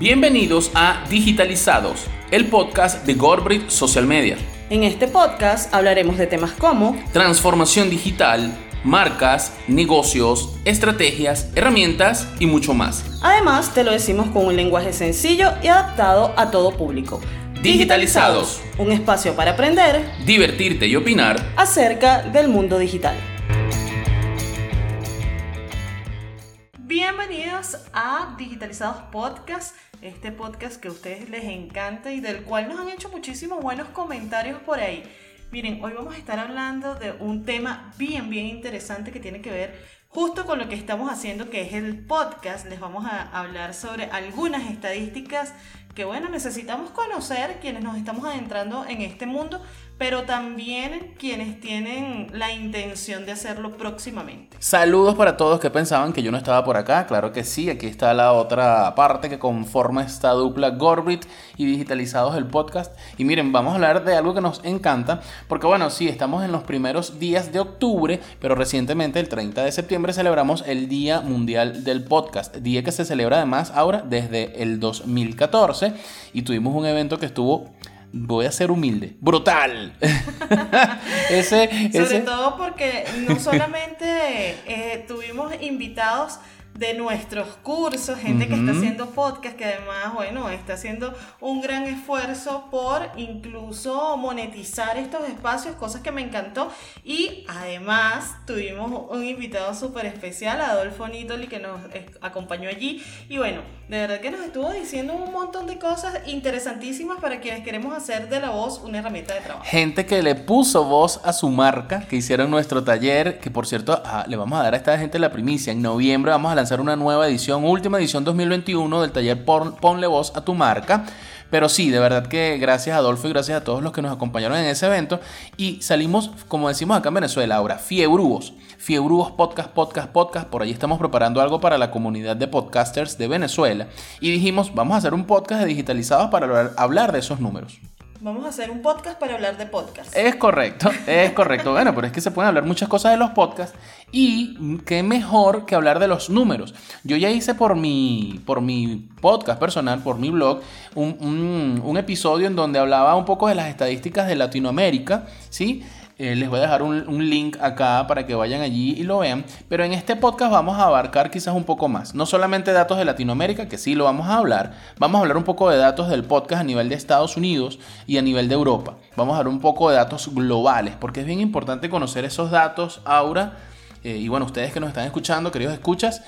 Bienvenidos a Digitalizados, el podcast de Gorbrit Social Media. En este podcast hablaremos de temas como transformación digital, marcas, negocios, estrategias, herramientas y mucho más. Además, te lo decimos con un lenguaje sencillo y adaptado a todo público. Digitalizados, un espacio para aprender, divertirte y opinar acerca del mundo digital. Bienvenidos a Digitalizados Podcast, este podcast que a ustedes les encanta y del cual nos han hecho muchísimos buenos comentarios por ahí. Miren, hoy vamos a estar hablando de un tema bien, bien interesante que tiene que ver justo con lo que estamos haciendo, que es el podcast. Les vamos a hablar sobre algunas estadísticas que, bueno, necesitamos conocer quienes nos estamos adentrando en este mundo pero también quienes tienen la intención de hacerlo próximamente. Saludos para todos que pensaban que yo no estaba por acá. Claro que sí, aquí está la otra parte que conforma esta dupla Gorbit y Digitalizados el podcast. Y miren, vamos a hablar de algo que nos encanta, porque bueno, sí, estamos en los primeros días de octubre, pero recientemente, el 30 de septiembre, celebramos el Día Mundial del Podcast, día que se celebra además ahora desde el 2014 y tuvimos un evento que estuvo voy a ser humilde, brutal. ese, Sobre todo porque no solamente eh, tuvimos invitados de nuestros cursos, gente que está haciendo podcast, que además, bueno, está haciendo un gran esfuerzo por incluso monetizar estos espacios, cosas que me encantó. Y además tuvimos un invitado súper especial, Adolfo Nitoli, que nos acompañó allí. Y bueno, de verdad que nos estuvo diciendo un montón de cosas interesantísimas para quienes queremos hacer de la voz una herramienta de trabajo. Gente que le puso voz a su marca, que hicieron nuestro taller, que por cierto, ah, le vamos a dar a esta gente la primicia. En noviembre vamos a lanzar una nueva edición, última edición 2021 del taller Ponle voz a tu marca. Pero sí, de verdad que gracias Adolfo y gracias a todos los que nos acompañaron en ese evento. Y salimos, como decimos acá en Venezuela ahora, fiebrúos. Fiebrúos Podcast, Podcast, Podcast. Por ahí estamos preparando algo para la comunidad de podcasters de Venezuela. Y dijimos, vamos a hacer un podcast de digitalizados para hablar de esos números. Vamos a hacer un podcast para hablar de podcast. Es correcto, es correcto. bueno, pero es que se pueden hablar muchas cosas de los podcasts y qué mejor que hablar de los números. Yo ya hice por mi, por mi podcast personal, por mi blog, un, un episodio en donde hablaba un poco de las estadísticas de Latinoamérica, ¿sí? Eh, les voy a dejar un, link acá para que vayan allí y lo vean. Pero en este podcast vamos a abarcar quizás un poco más. No solamente datos de Latinoamérica, que sí lo vamos a hablar. Vamos a hablar un poco de datos del podcast a nivel de Estados Unidos y a nivel de Europa. Vamos a hablar un poco de datos globales, porque es bien importante conocer esos datos, Aura. Eh, y bueno, ustedes que nos están escuchando, queridos escuchas,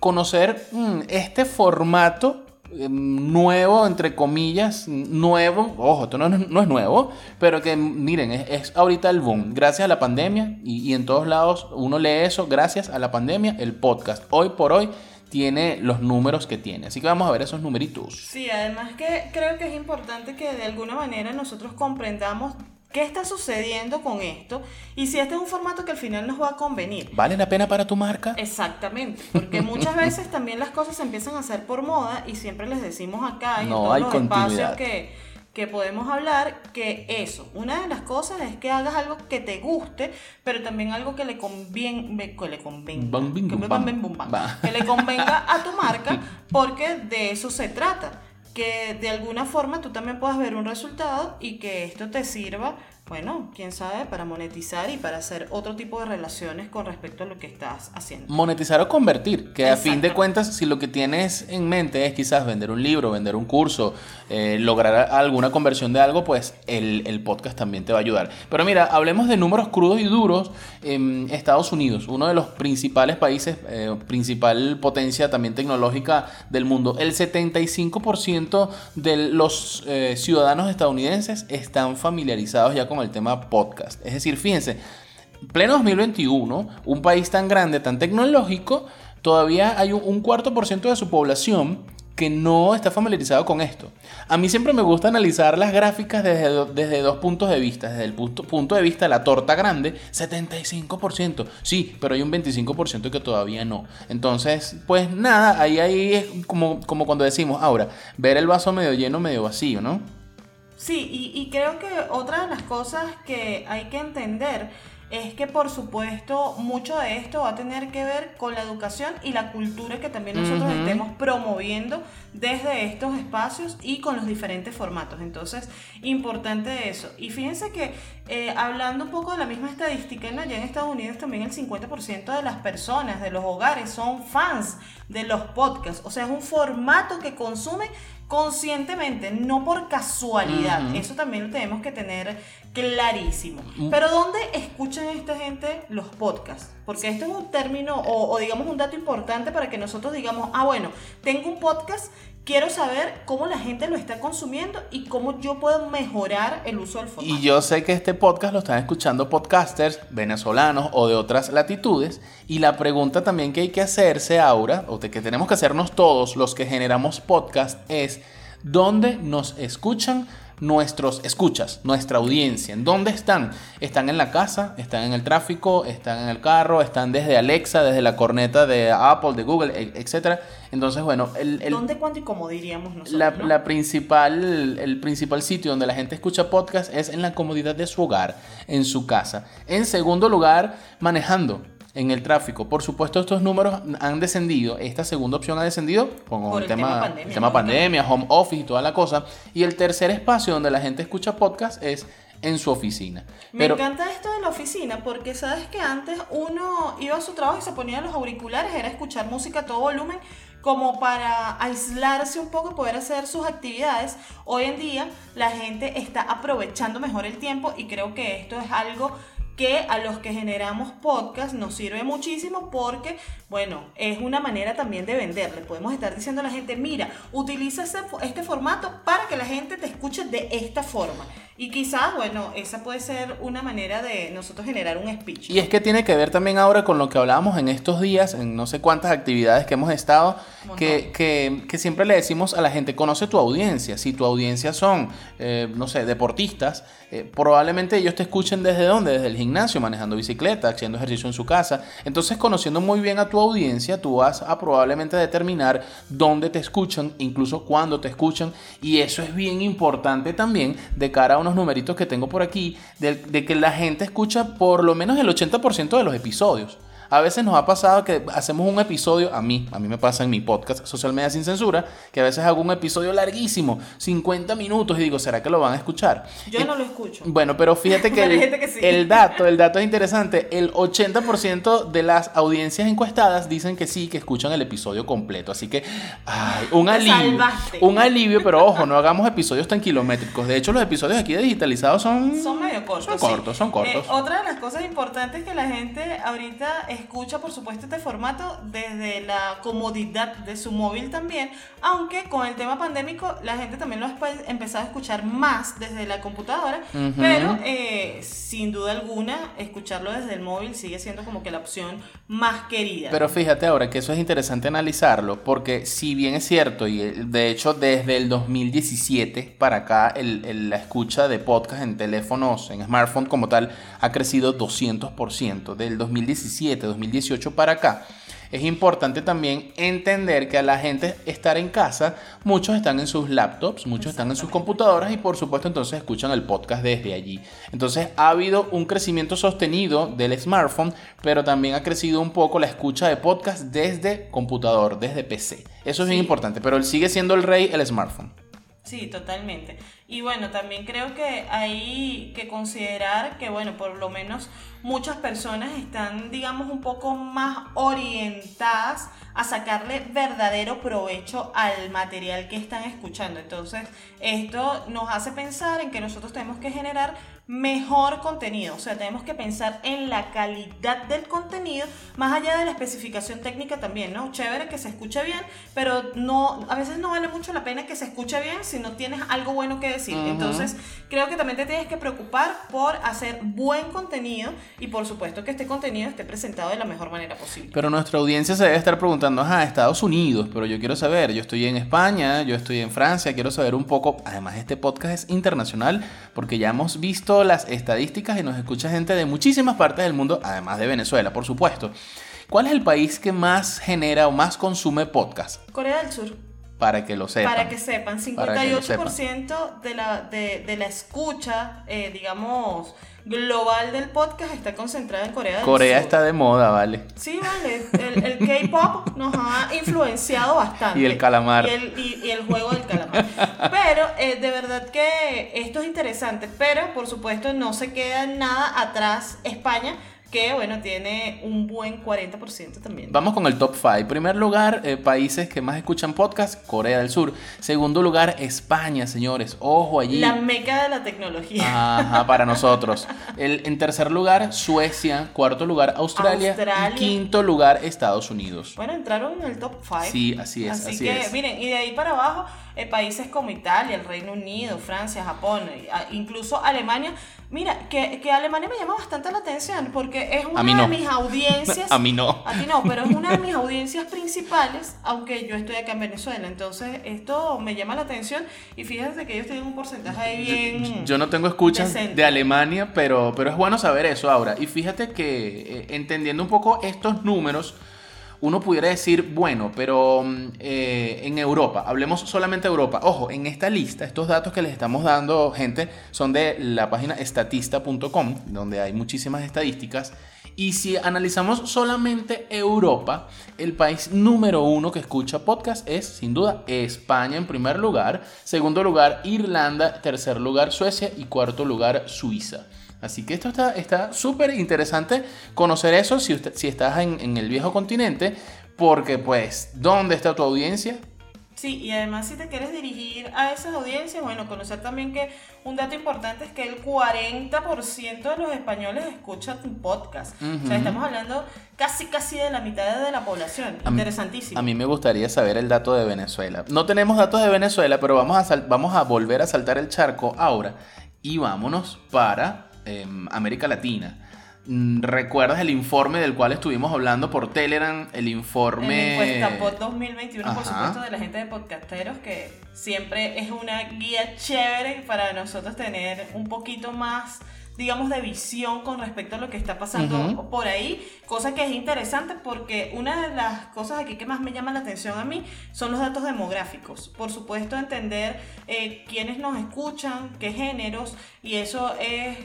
conocer mm, este formato nuevo, entre comillas, nuevo, ojo, esto no, es nuevo, pero que miren, es, ahorita el boom, gracias a la pandemia y, en todos lados uno lee eso, gracias a la pandemia, el podcast hoy por hoy tiene los números que tiene. Así que vamos a ver esos numeritos. Sí, además que creo que es importante que de alguna manera nosotros comprendamos ¿Qué está sucediendo con esto? Y si este es un formato que al final nos va a convenir. ¿Vale la pena para tu marca? Exactamente, porque muchas veces también las cosas se empiezan a hacer por moda y siempre les decimos acá y en todos los espacios que, que podemos hablar que eso, una de las cosas es que hagas algo que te guste, pero también algo que le conviene, que le convenga, que le convenga a tu marca, porque de eso se trata que de alguna forma tú también puedas ver un resultado y que esto te sirva bueno, quién sabe, para monetizar y para hacer otro tipo de relaciones con respecto a lo que estás haciendo. Monetizar o convertir, que a fin de cuentas, si lo que tienes en mente es quizás vender un libro, vender un curso, eh, lograr alguna conversión de algo, pues el, podcast también te va a ayudar. Pero mira, hablemos de números crudos y duros. En Estados Unidos, uno de los principales países, eh, principal potencia también tecnológica del mundo, el 75% de los eh, ciudadanos estadounidenses están familiarizados ya con el tema podcast. Es decir, fíjense, pleno 2021, un país tan grande, tan tecnológico, todavía hay un, cuarto por ciento de su población que no está familiarizado con esto. A mí siempre me gusta analizar las gráficas desde, desde dos puntos de vista. Desde el punto, punto, de vista de la torta grande, 75%. Sí, pero hay un 25% que todavía no. Entonces, pues nada, ahí, ahí es como, como cuando decimos, ahora, ver el vaso medio lleno, medio vacío, ¿no? Sí, y, creo que otra de las cosas que hay que entender es que por supuesto mucho de esto va a tener que ver con la educación y la cultura que también nosotros estemos promoviendo desde estos espacios y con los diferentes formatos. Entonces, importante eso. Y fíjense que eh, hablando un poco de la misma estadística, ¿no? ya en Estados Unidos también el 50% de las personas, de los hogares, son fans de los podcasts. O sea, es un formato que consumen conscientemente, no por casualidad. Eso también lo tenemos que tener clarísimo. Mm. Pero ¿dónde escuchan esta gente los podcasts? Porque esto es un término o, o, digamos un dato importante para que nosotros digamos, ah, bueno, tengo un podcast quiero saber cómo la gente lo está consumiendo y cómo yo puedo mejorar el uso del formato. Y yo sé que este podcast lo están escuchando podcasters venezolanos o de otras latitudes. Y la pregunta también que hay que hacerse, Aura, o que tenemos que hacernos todos los que generamos podcast, es ¿dónde nos escuchan? Nuestros escuchas, nuestra audiencia. ¿En dónde están? ¿Están en la casa? ¿Están en el tráfico? ¿Están en el carro? ¿Están desde Alexa, desde la corneta de Apple, de Google, e, etcétera? Entonces, bueno, el, ¿dónde, cuándo y cómo diríamos nosotros? La, la, principal, el principal sitio donde la gente escucha podcast es en la comodidad de su hogar, en su casa. En segundo lugar, manejando en el tráfico. Por supuesto, estos números han descendido. Esta segunda opción ha descendido con el, tema, pandemia, tema pandemia, home office y toda la cosa. Y el tercer espacio donde la gente escucha podcast es en su oficina. Me encanta esto de la oficina porque sabes que antes uno iba a su trabajo y se ponía los auriculares, era escuchar música a todo volumen como para aislarse un poco y poder hacer sus actividades. Hoy en día la gente está aprovechando mejor el tiempo y creo que esto es algo que a los que generamos podcast nos sirve muchísimo porque, bueno, es una manera también de vender. Le podemos estar diciendo a la gente, mira, utiliza este formato para que la gente te escuche de esta forma. Y quizás, bueno, esa puede ser una manera de nosotros generar un speech. Y es que tiene que ver también ahora con lo que hablábamos en estos días, en no sé cuántas actividades que hemos estado, que, que, que, siempre le decimos a la gente, conoce tu audiencia. Si tu audiencia son, eh, no sé, deportistas, eh, probablemente ellos te escuchen desde dónde, desde el gimnasio, manejando bicicleta, haciendo ejercicio en su casa. Entonces, conociendo muy bien a tu audiencia, tú vas a probablemente determinar dónde te escuchan, incluso cuándo te escuchan. Y eso es bien importante también de cara a unos numeritos que tengo por aquí de, de que la gente escucha por lo menos el 80% de los episodios. A veces nos ha pasado que hacemos un episodio, a mí, a mí me pasa en mi podcast Social Media Sin Censura, que a veces hago un episodio larguísimo, 50 minutos, y digo, ¿será que lo van a escuchar? Yo no lo escucho. Bueno, pero fíjate que, el, dato, el dato es interesante, el 80% de las audiencias encuestadas dicen que sí, que escuchan el episodio completo, así que, ay, un alivio. Un alivio, pero ojo, no hagamos episodios tan kilométricos. De hecho, los episodios aquí de digitalizados son... Son medio cortos. Son cortos, son cortos. Eh, otra de las cosas importantes que la gente ahorita escucha, por supuesto, este formato desde la comodidad de su móvil también, aunque con el tema pandémico la gente también lo ha empezado a escuchar más desde la computadora, pero eh, sin duda alguna escucharlo desde el móvil sigue siendo como que la opción más querida. Pero fíjate ahora que eso es interesante analizarlo, porque si bien es cierto, y eh, de hecho desde el 2017 para acá el, la escucha de podcast en teléfonos, en smartphone como tal, ha crecido 200%, del 2017 2018 para acá. Es importante también entender que a la gente estar en casa, muchos están en sus laptops, muchos están en sus computadoras y por supuesto entonces escuchan el podcast desde allí. Entonces ha habido un crecimiento sostenido del smartphone, pero también ha crecido un poco la escucha de podcast desde computador, desde PC. Eso es bien importante, pero él sigue siendo el rey el smartphone. Sí, totalmente. Y bueno, también creo que hay que considerar que, bueno, por lo menos muchas personas están, digamos, un poco más orientadas a sacarle verdadero provecho al material que están escuchando. Entonces, esto nos hace pensar en que nosotros tenemos que generar mejor contenido. O sea, tenemos que pensar en la calidad del contenido, más allá de la especificación técnica también, ¿no? Chévere que se escuche bien, pero no, a veces no vale mucho la pena que se escuche bien si no tienes algo bueno que decir. Entonces, creo que también te tienes que preocupar por hacer buen contenido y por supuesto que este contenido esté presentado de la mejor manera posible. Pero nuestra audiencia se debe estar preguntando, ajá, Estados Unidos, pero yo quiero saber, yo estoy en España, yo estoy en Francia, quiero saber un poco, además este podcast es internacional porque ya hemos visto las estadísticas y nos escucha gente de muchísimas partes del mundo, además de Venezuela, por supuesto. ¿Cuál es el país que más genera o más consume podcast? Corea del Sur. Para que lo sepan. Para que sepan, 58% de la, de, de la escucha, eh, digamos, global del podcast está concentrada en Corea del Corea está de moda, vale. Sí, vale. El, el K-pop nos ha influenciado bastante. Y el calamar. Y el, y, el juego del calamar. Pero eh, de verdad que esto es interesante. Pero por supuesto no se queda nada atrás España que bueno, tiene un buen 40% también. Vamos con el top 5. Primer lugar, eh, países que más escuchan podcast, Corea del Sur. Segundo lugar, España, señores. Ojo allí. La meca de la tecnología. Ajá, para nosotros. El, en tercer lugar, Suecia. Cuarto lugar, Australia. Y quinto lugar, Estados Unidos. Bueno, entraron en el top 5. Sí, así es. Así, que, miren, y de ahí para abajo, eh, países como Italia, el Reino Unido, Francia, Japón, incluso Alemania. Mira, que, que Alemania me llama bastante la atención porque es una de mis audiencias. a mí no. A ti no, pero es una de mis audiencias principales, aunque yo estoy acá en Venezuela. Entonces, esto me llama la atención y fíjense que ellos tienen un porcentaje ahí bien. Yo, no tengo escuchas de Alemania, pero, pero es bueno saber eso ahora. Y fíjate que eh, entendiendo un poco estos números uno pudiera decir, bueno, pero mm, eh, en Europa, hablemos solamente de Europa. Ojo, en esta lista, estos datos que les estamos dando, gente, son de la página estatista.com, donde hay muchísimas estadísticas. Y si analizamos solamente Europa, el país número uno que escucha podcast es sin duda España en primer lugar, segundo lugar Irlanda, tercer lugar Suecia y cuarto lugar Suiza. Así que esto está súper interesante conocer eso si, usted, si estás en, el viejo continente, porque pues, ¿dónde está tu audiencia? Sí, y además si te quieres dirigir a esas audiencias, bueno, conocer también que un dato importante es que el 40% de los españoles escuchan tu podcast. O sea, estamos hablando casi casi de la mitad de la población. Interesantísimo. A mí me gustaría saber el dato de Venezuela. No tenemos datos de Venezuela, pero vamos a, vamos a volver a saltar el charco ahora y vámonos para Em, América Latina. Mm, ¿Recuerdas el informe del cual estuvimos hablando por Telegram? El informe... El encuesta POD 2021, por supuesto, de la gente de podcasteros, que siempre es una guía chévere para nosotros tener un poquito más digamos, de visión con respecto a lo que está pasando por ahí, cosa que es interesante porque una de las cosas aquí que más me llama la atención a mí son los datos demográficos. Por supuesto, entender eh, quiénes nos escuchan, qué géneros, y eso es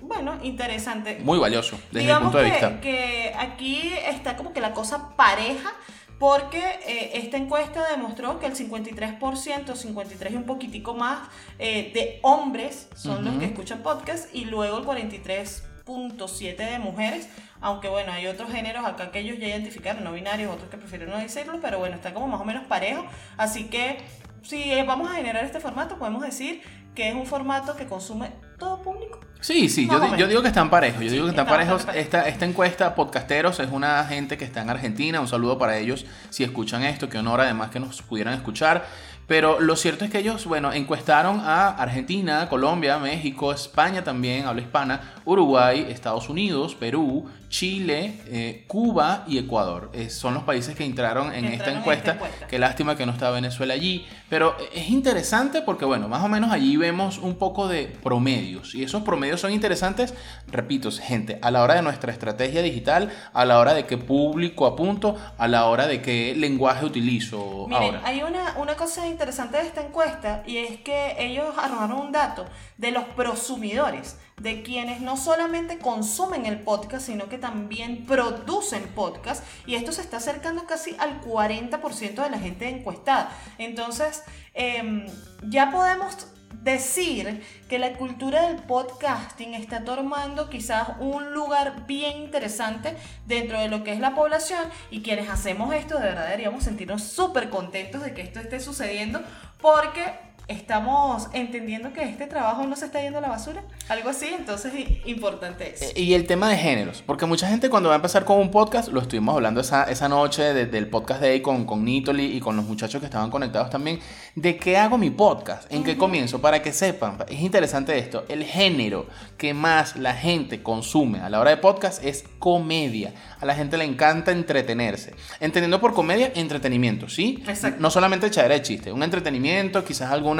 bueno, interesante. Muy valioso desde el punto de vista. Que aquí está como que la cosa pareja, porque eh, esta encuesta demostró que el 53%, 53 y un poquitico más eh, de hombres son los que escuchan podcast y luego el 43.7 de mujeres, aunque bueno, hay otros géneros acá que ellos ya identificaron, no binarios, otros que prefieren no decirlo, pero bueno, está como más o menos parejo, así que si vamos a generar este formato, podemos decir que es un formato que consume todo público. Sí, sí, yo, yo, digo que están parejos. Yo digo que están parejos. Esta, esta encuesta, podcasteros, es una gente que está en Argentina. Un saludo para ellos si escuchan esto. Qué honor además que nos pudieran escuchar. Pero lo cierto es que ellos, bueno, encuestaron a Argentina, Colombia, México, España también, habla hispana, Uruguay, Estados Unidos, Perú, Chile, eh, Cuba y Ecuador. son los países que entraron en, esta, encuesta. Qué lástima que no está Venezuela allí. Pero es interesante porque, bueno, más o menos allí vemos un poco de promedios. Y esos promedios son interesantes, repito, gente, a la hora de nuestra estrategia digital, a la hora de qué público apunto, a la hora de qué lenguaje utilizo Miren, Hay una, una cosa interesante de esta encuesta y es que ellos arrojaron un dato de los prosumidores de quienes no solamente consumen el podcast, sino que también producen podcast. Y esto se está acercando casi al 40% de la gente encuestada. Entonces, em, ya podemos decir que la cultura del podcasting está tomando quizás un lugar bien interesante dentro de lo que es la población y quienes hacemos esto de verdad deberíamos sentirnos súper contentos de que esto esté sucediendo porque estamos entendiendo que este trabajo no se está yendo a la basura, algo así, entonces importante es. Y el tema de géneros, porque mucha gente cuando va a empezar con un podcast, lo estuvimos hablando esa, esa noche del podcast de ahí con, con Nitoli y con los muchachos que estaban conectados también, de qué hago mi podcast, en qué comienzo, para que sepan, es interesante esto, el género que más la gente consume a la hora de podcast es comedia, a la gente le encanta entretenerse, entendiendo por comedia entretenimiento, ¿sí? Exacto. No solamente echar de chiste, un entretenimiento, quizás alguna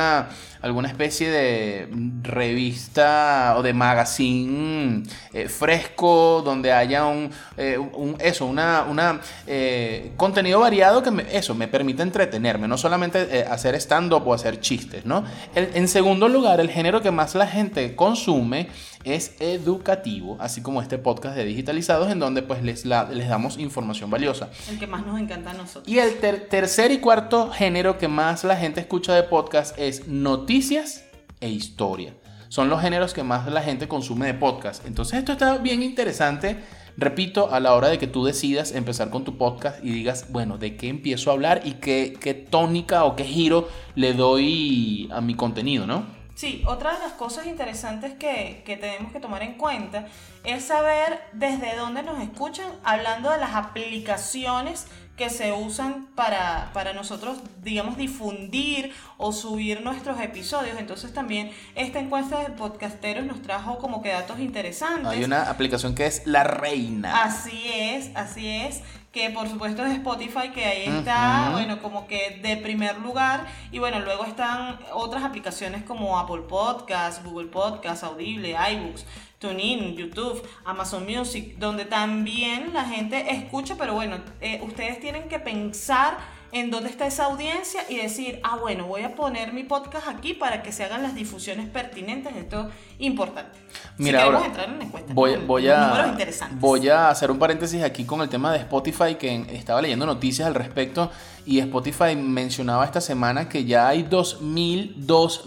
alguna, especie de revista o de magazine eh, fresco donde haya un, eh, eso, una, una eh, contenido variado que me, eso me permita entretenerme, no solamente hacer stand-up o hacer chistes, ¿no? en segundo lugar, el género que más la gente consume es educativo, así como este podcast de digitalizados en donde pues les, les damos información valiosa. El que más nos encanta a nosotros. Y el tercer y cuarto género que más la gente escucha de podcast es noticias e historia. Son los géneros que más la gente consume de podcast. Entonces esto está bien interesante. Repito, a la hora de que tú decidas empezar con tu podcast y digas, bueno, ¿de qué empiezo a hablar y qué, qué tónica o qué giro le doy a mi contenido, ¿no? Sí, otra de las cosas interesantes que, que, tenemos que tomar en cuenta es saber desde dónde nos escuchan, hablando de las aplicaciones que se usan para, para nosotros, digamos, difundir o subir nuestros episodios. Entonces también esta encuesta de podcasteros nos trajo como que datos interesantes. Hay una aplicación que es La Reina. Así es, así es que por supuesto es Spotify, que ahí está, bueno, como que de primer lugar, y bueno, luego están otras aplicaciones como Apple Podcasts, Google Podcasts, Audible, iBooks, TuneIn, YouTube, Amazon Music, donde también la gente escucha, pero bueno, eh, ustedes tienen que pensar en dónde está esa audiencia y decir, ah, bueno, voy a poner mi podcast aquí para que se hagan las difusiones pertinentes. Esto es importante. Mira, ahora, entrar en encuesta, voy, voy, a, voy a hacer un paréntesis aquí con el tema de Spotify, que estaba leyendo noticias al respecto y Spotify mencionaba esta semana que ya hay 2 mil,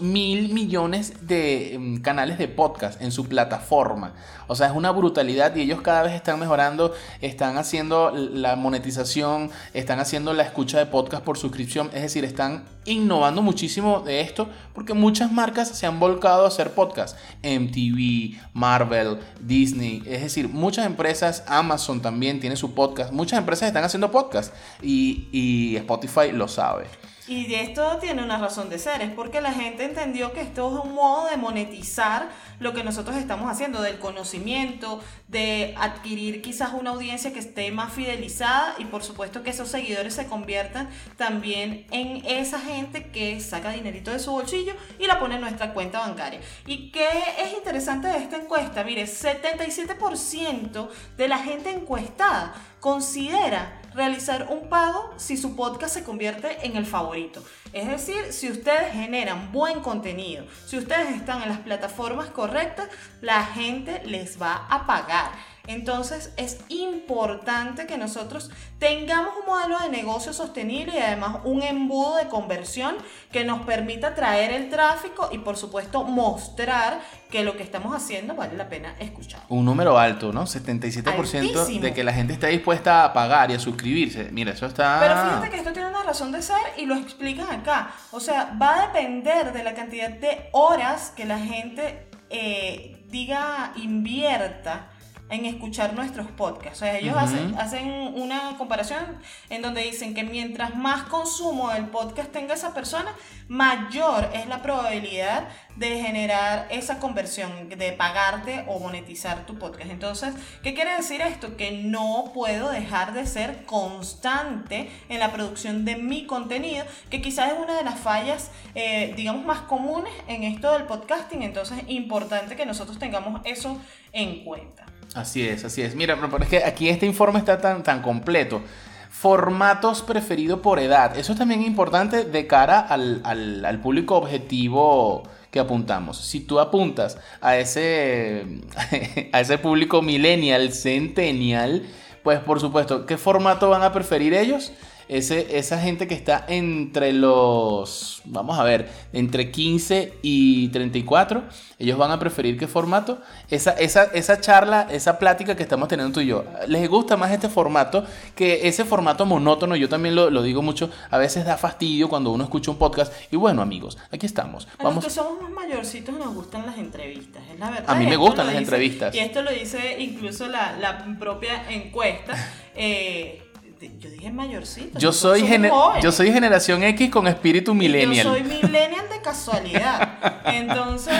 millones de mm, canales de podcast en su plataforma. O sea, es una brutalidad y ellos cada vez están mejorando, están haciendo la monetización, están haciendo la escucha de podcast por suscripción, es decir, están innovando muchísimo de esto porque muchas marcas se han volcado a hacer podcast. MTV, Marvel, Disney, es decir, muchas empresas, Amazon también tiene su podcast, muchas empresas están haciendo podcast y, y Spotify lo sabe. Y esto tiene una razón de ser, es porque la gente entendió que esto es un modo de monetizar lo que nosotros estamos haciendo, del conocimiento, de adquirir quizás una audiencia que esté más fidelizada y por supuesto que esos seguidores se conviertan también en esa gente que saca dinerito de su bolsillo y la pone en nuestra cuenta bancaria. ¿Y qué es interesante de esta encuesta? Mire, 77% de la gente encuestada considera realizar un pago si su podcast se convierte en el favorito. Es decir, si ustedes generan buen contenido, si ustedes están en las plataformas correctas, la gente les va a pagar. Entonces es importante que nosotros tengamos un modelo de negocio sostenible y además un embudo de conversión que nos permita traer el tráfico y por supuesto mostrar que lo que estamos haciendo vale la pena escuchar. Un número alto, ¿no? 77% de que la gente está dispuesta a pagar y a suscribirse. Mira, eso está... Pero fíjate que esto tiene una razón de ser y lo explican acá. O sea, va a depender de la cantidad de horas que la gente eh, diga invierta en escuchar nuestros podcasts. O sea, ellos hacen, hacen una comparación en donde dicen que mientras más consumo del podcast tenga esa persona, mayor es la probabilidad de generar esa conversión, de pagarte o monetizar tu podcast. Entonces, ¿qué quiere decir esto? Que no puedo dejar de ser constante en la producción de mi contenido, que quizás es una de las fallas, eh, digamos, más comunes en esto del podcasting. Entonces, es importante que nosotros tengamos eso en cuenta. Así es, así es. Mira, pero es que aquí este informe está tan, tan completo. Formatos preferidos por edad. Eso es también importante de cara al, al, al público objetivo que apuntamos. Si tú apuntas a ese, a ese público millennial, centennial, pues por supuesto, ¿qué formato van a preferir ellos? Ese, esa gente que está entre los, vamos a ver, entre 15 y 34, ellos van a preferir qué formato. Esa, esa, esa charla, esa plática que estamos teniendo tú y yo, les gusta más este formato que ese formato monótono. Yo también lo, lo digo mucho, a veces da fastidio cuando uno escucha un podcast. Y bueno, amigos, aquí estamos. Vamos. A los que somos más mayorcitos nos gustan las entrevistas, es la verdad. A mí me gustan las entrevistas. Y esto lo dice incluso la, la propia encuesta. Eh, yo dije mayorcito. Yo soy, yo soy generación X con espíritu millennial. yo soy millennial de casualidad. Entonces,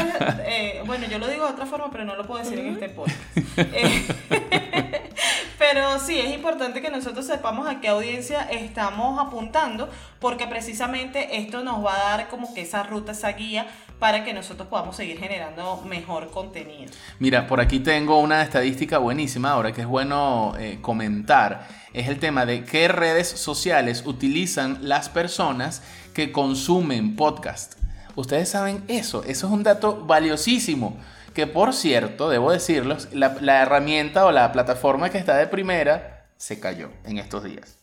eh, bueno, yo lo digo de otra forma, pero no lo puedo decir en este podcast. Eh, Pero sí, es importante que nosotros sepamos a qué audiencia estamos apuntando, porque precisamente esto nos va a dar como que esa ruta, esa guía para que nosotros podamos seguir generando mejor contenido. Mira, por aquí tengo una estadística buenísima ahora que es bueno eh, comentar. Es el tema de qué redes sociales utilizan las personas que consumen podcast. Ustedes saben eso, eso es un dato valiosísimo. Que por cierto, debo decirlo, la, la herramienta o la plataforma que está de primera se cayó en estos días.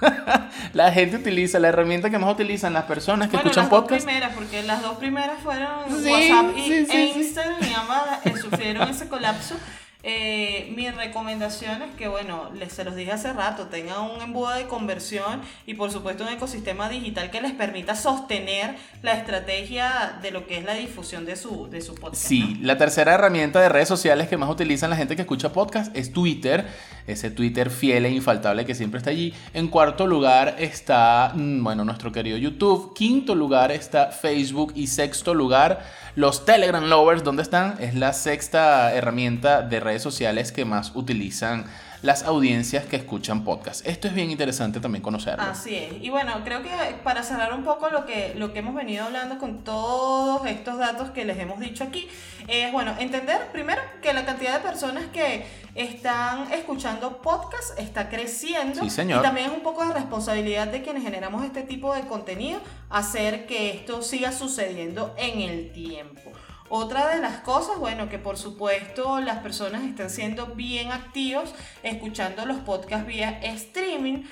la gente utiliza la herramienta que más utilizan las personas que escuchan podcast. Las primeras, porque las dos primeras fueron WhatsApp y, e Instagram y ambas sufrieron ese colapso. Eh, mi recomendación es que, bueno, les, se los dije hace rato, tengan un embudo de conversión y por supuesto un ecosistema digital que les permita sostener la estrategia de lo que es la difusión de su, de su podcast. Sí, la tercera herramienta de redes sociales que más utilizan la gente que escucha podcast es Twitter, ese Twitter fiel e infaltable que siempre está allí. En cuarto lugar está, mm, bueno, nuestro querido YouTube. Quinto lugar está Facebook y sexto lugar los Telegram Lovers, ¿dónde están? Es la sexta herramienta de redes sociales que más utilizan las audiencias que escuchan podcast. Esto es bien interesante también conocerlo. Así es. Y bueno, creo que para cerrar un poco lo que, lo que hemos venido hablando con todos estos datos que les hemos dicho aquí, es bueno, entender primero que la cantidad de personas que están escuchando podcast está creciendo. Sí, señor. Y también es un poco de responsabilidad de quienes generamos este tipo de contenido hacer que esto siga sucediendo en el tiempo. Otra de las cosas, bueno, que por supuesto las personas están siendo bien activos escuchando los podcasts vía streaming,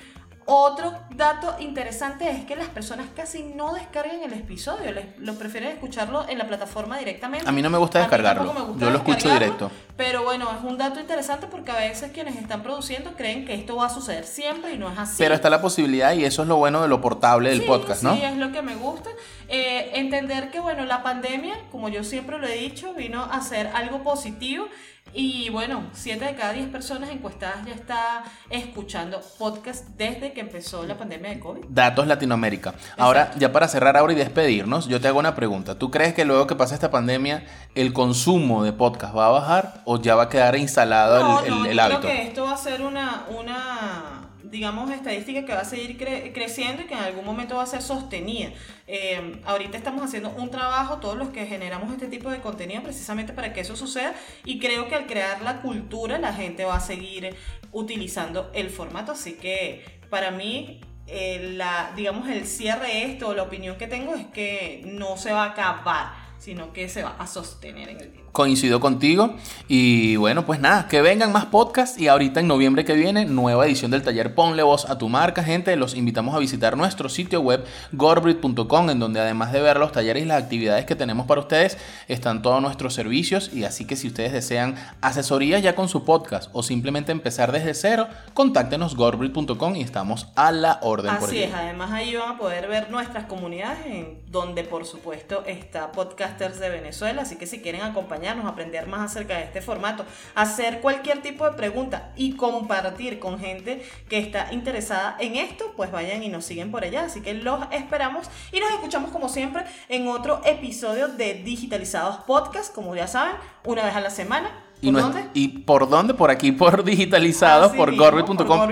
otro dato interesante es que las personas casi no descargan el episodio, les, lo prefieren escucharlo en la plataforma directamente. A mí no me gusta descargarlo, yo lo escucho directo. Pero bueno, es un dato interesante porque a veces quienes están produciendo creen que esto va a suceder siempre y no es así. Pero está la posibilidad y eso es lo bueno de lo portable del podcast, ¿no? Sí, es lo que me gusta. Eh, entender que bueno, la pandemia, como yo siempre lo he dicho, vino a ser algo positivo y bueno, 7 de cada 10 personas encuestadas ya está escuchando podcast desde que empezó la pandemia de COVID. Datos Latinoamérica. Ahora, ya para cerrar ahora y despedirnos, yo te hago una pregunta. ¿Tú crees que luego que pase esta pandemia, el consumo de podcast va a bajar o ya va a quedar instalado el, el, hábito? Creo que esto va a ser una, una digamos, estadística que va a seguir creciendo y que en algún momento va a ser sostenida. Eh, ahorita estamos haciendo un trabajo, todos los que generamos este tipo de contenido, precisamente para que eso suceda, y creo que al crear la cultura, la gente va a seguir utilizando el formato, así que para mí eh, la, digamos, el cierre de esto, la opinión que tengo es que no se va a acabar sino que se va a sostener en el tiempo. Coincido contigo y bueno, pues nada, que vengan más podcasts y ahorita en noviembre que viene, nueva edición del taller Ponle voz a tu marca, gente, los invitamos a visitar nuestro sitio web gorbrit.com en donde además de ver los talleres y las actividades que tenemos para ustedes, están todos nuestros servicios y así que si ustedes desean asesoría ya con su podcast o simplemente empezar desde cero, contáctenos gorbrit.com y estamos a la orden. Así es, además ahí van a poder ver nuestras comunidades en donde por supuesto está podcast de Venezuela, así que si quieren acompañarnos, aprender más acerca de este formato, hacer cualquier tipo de pregunta y compartir con gente que está interesada en esto, pues vayan y nos siguen por allá. Así que los esperamos y nos escuchamos como siempre en otro episodio de Digitalizados Podcast, como ya saben, una vez a la semana ¿Y, dónde? ¿Y por dónde? Por aquí, por digitalizados, por gorbit.com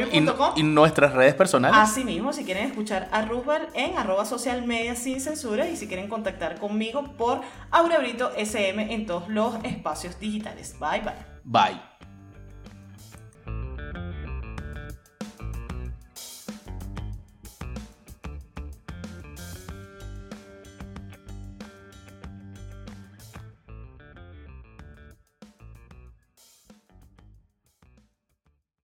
y, nuestras redes personales. Así mismo, si quieren escuchar a Rubal en arroba social media sin censura y si quieren contactar conmigo por Aurebrito SM en todos los espacios digitales. Bye, bye. Bye.